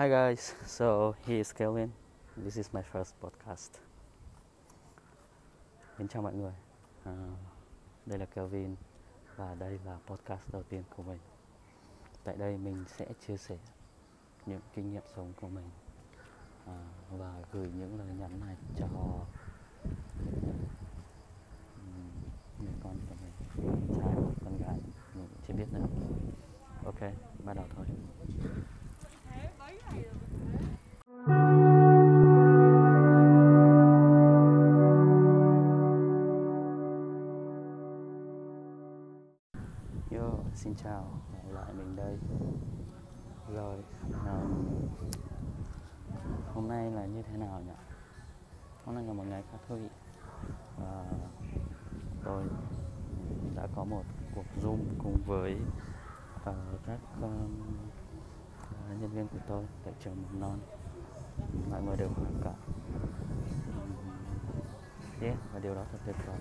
Hi guys, so he is Kelvin. This is my first podcast. Xin chào mọi người. À, đây là Kelvin và đây là podcast đầu tiên của mình. Tại đây mình sẽ chia sẻ những kinh nghiệm sống của mình à, và gửi những lời nhắn này cho người con của mình, trai, con gái, mình chưa biết nữa. Ok, bắt đầu thôi. Yo, xin chào, lại mình đây. Rồi, um, hôm nay là như thế nào nhỉ? Hôm nay là một ngày khá thú vị. Và tôi đã có một cuộc Zoom cùng với uh, các um, nhân viên của tôi tại trường mầm non. Mọi người đều khỏe cả um, Yeah, và điều đó thật tuyệt vời.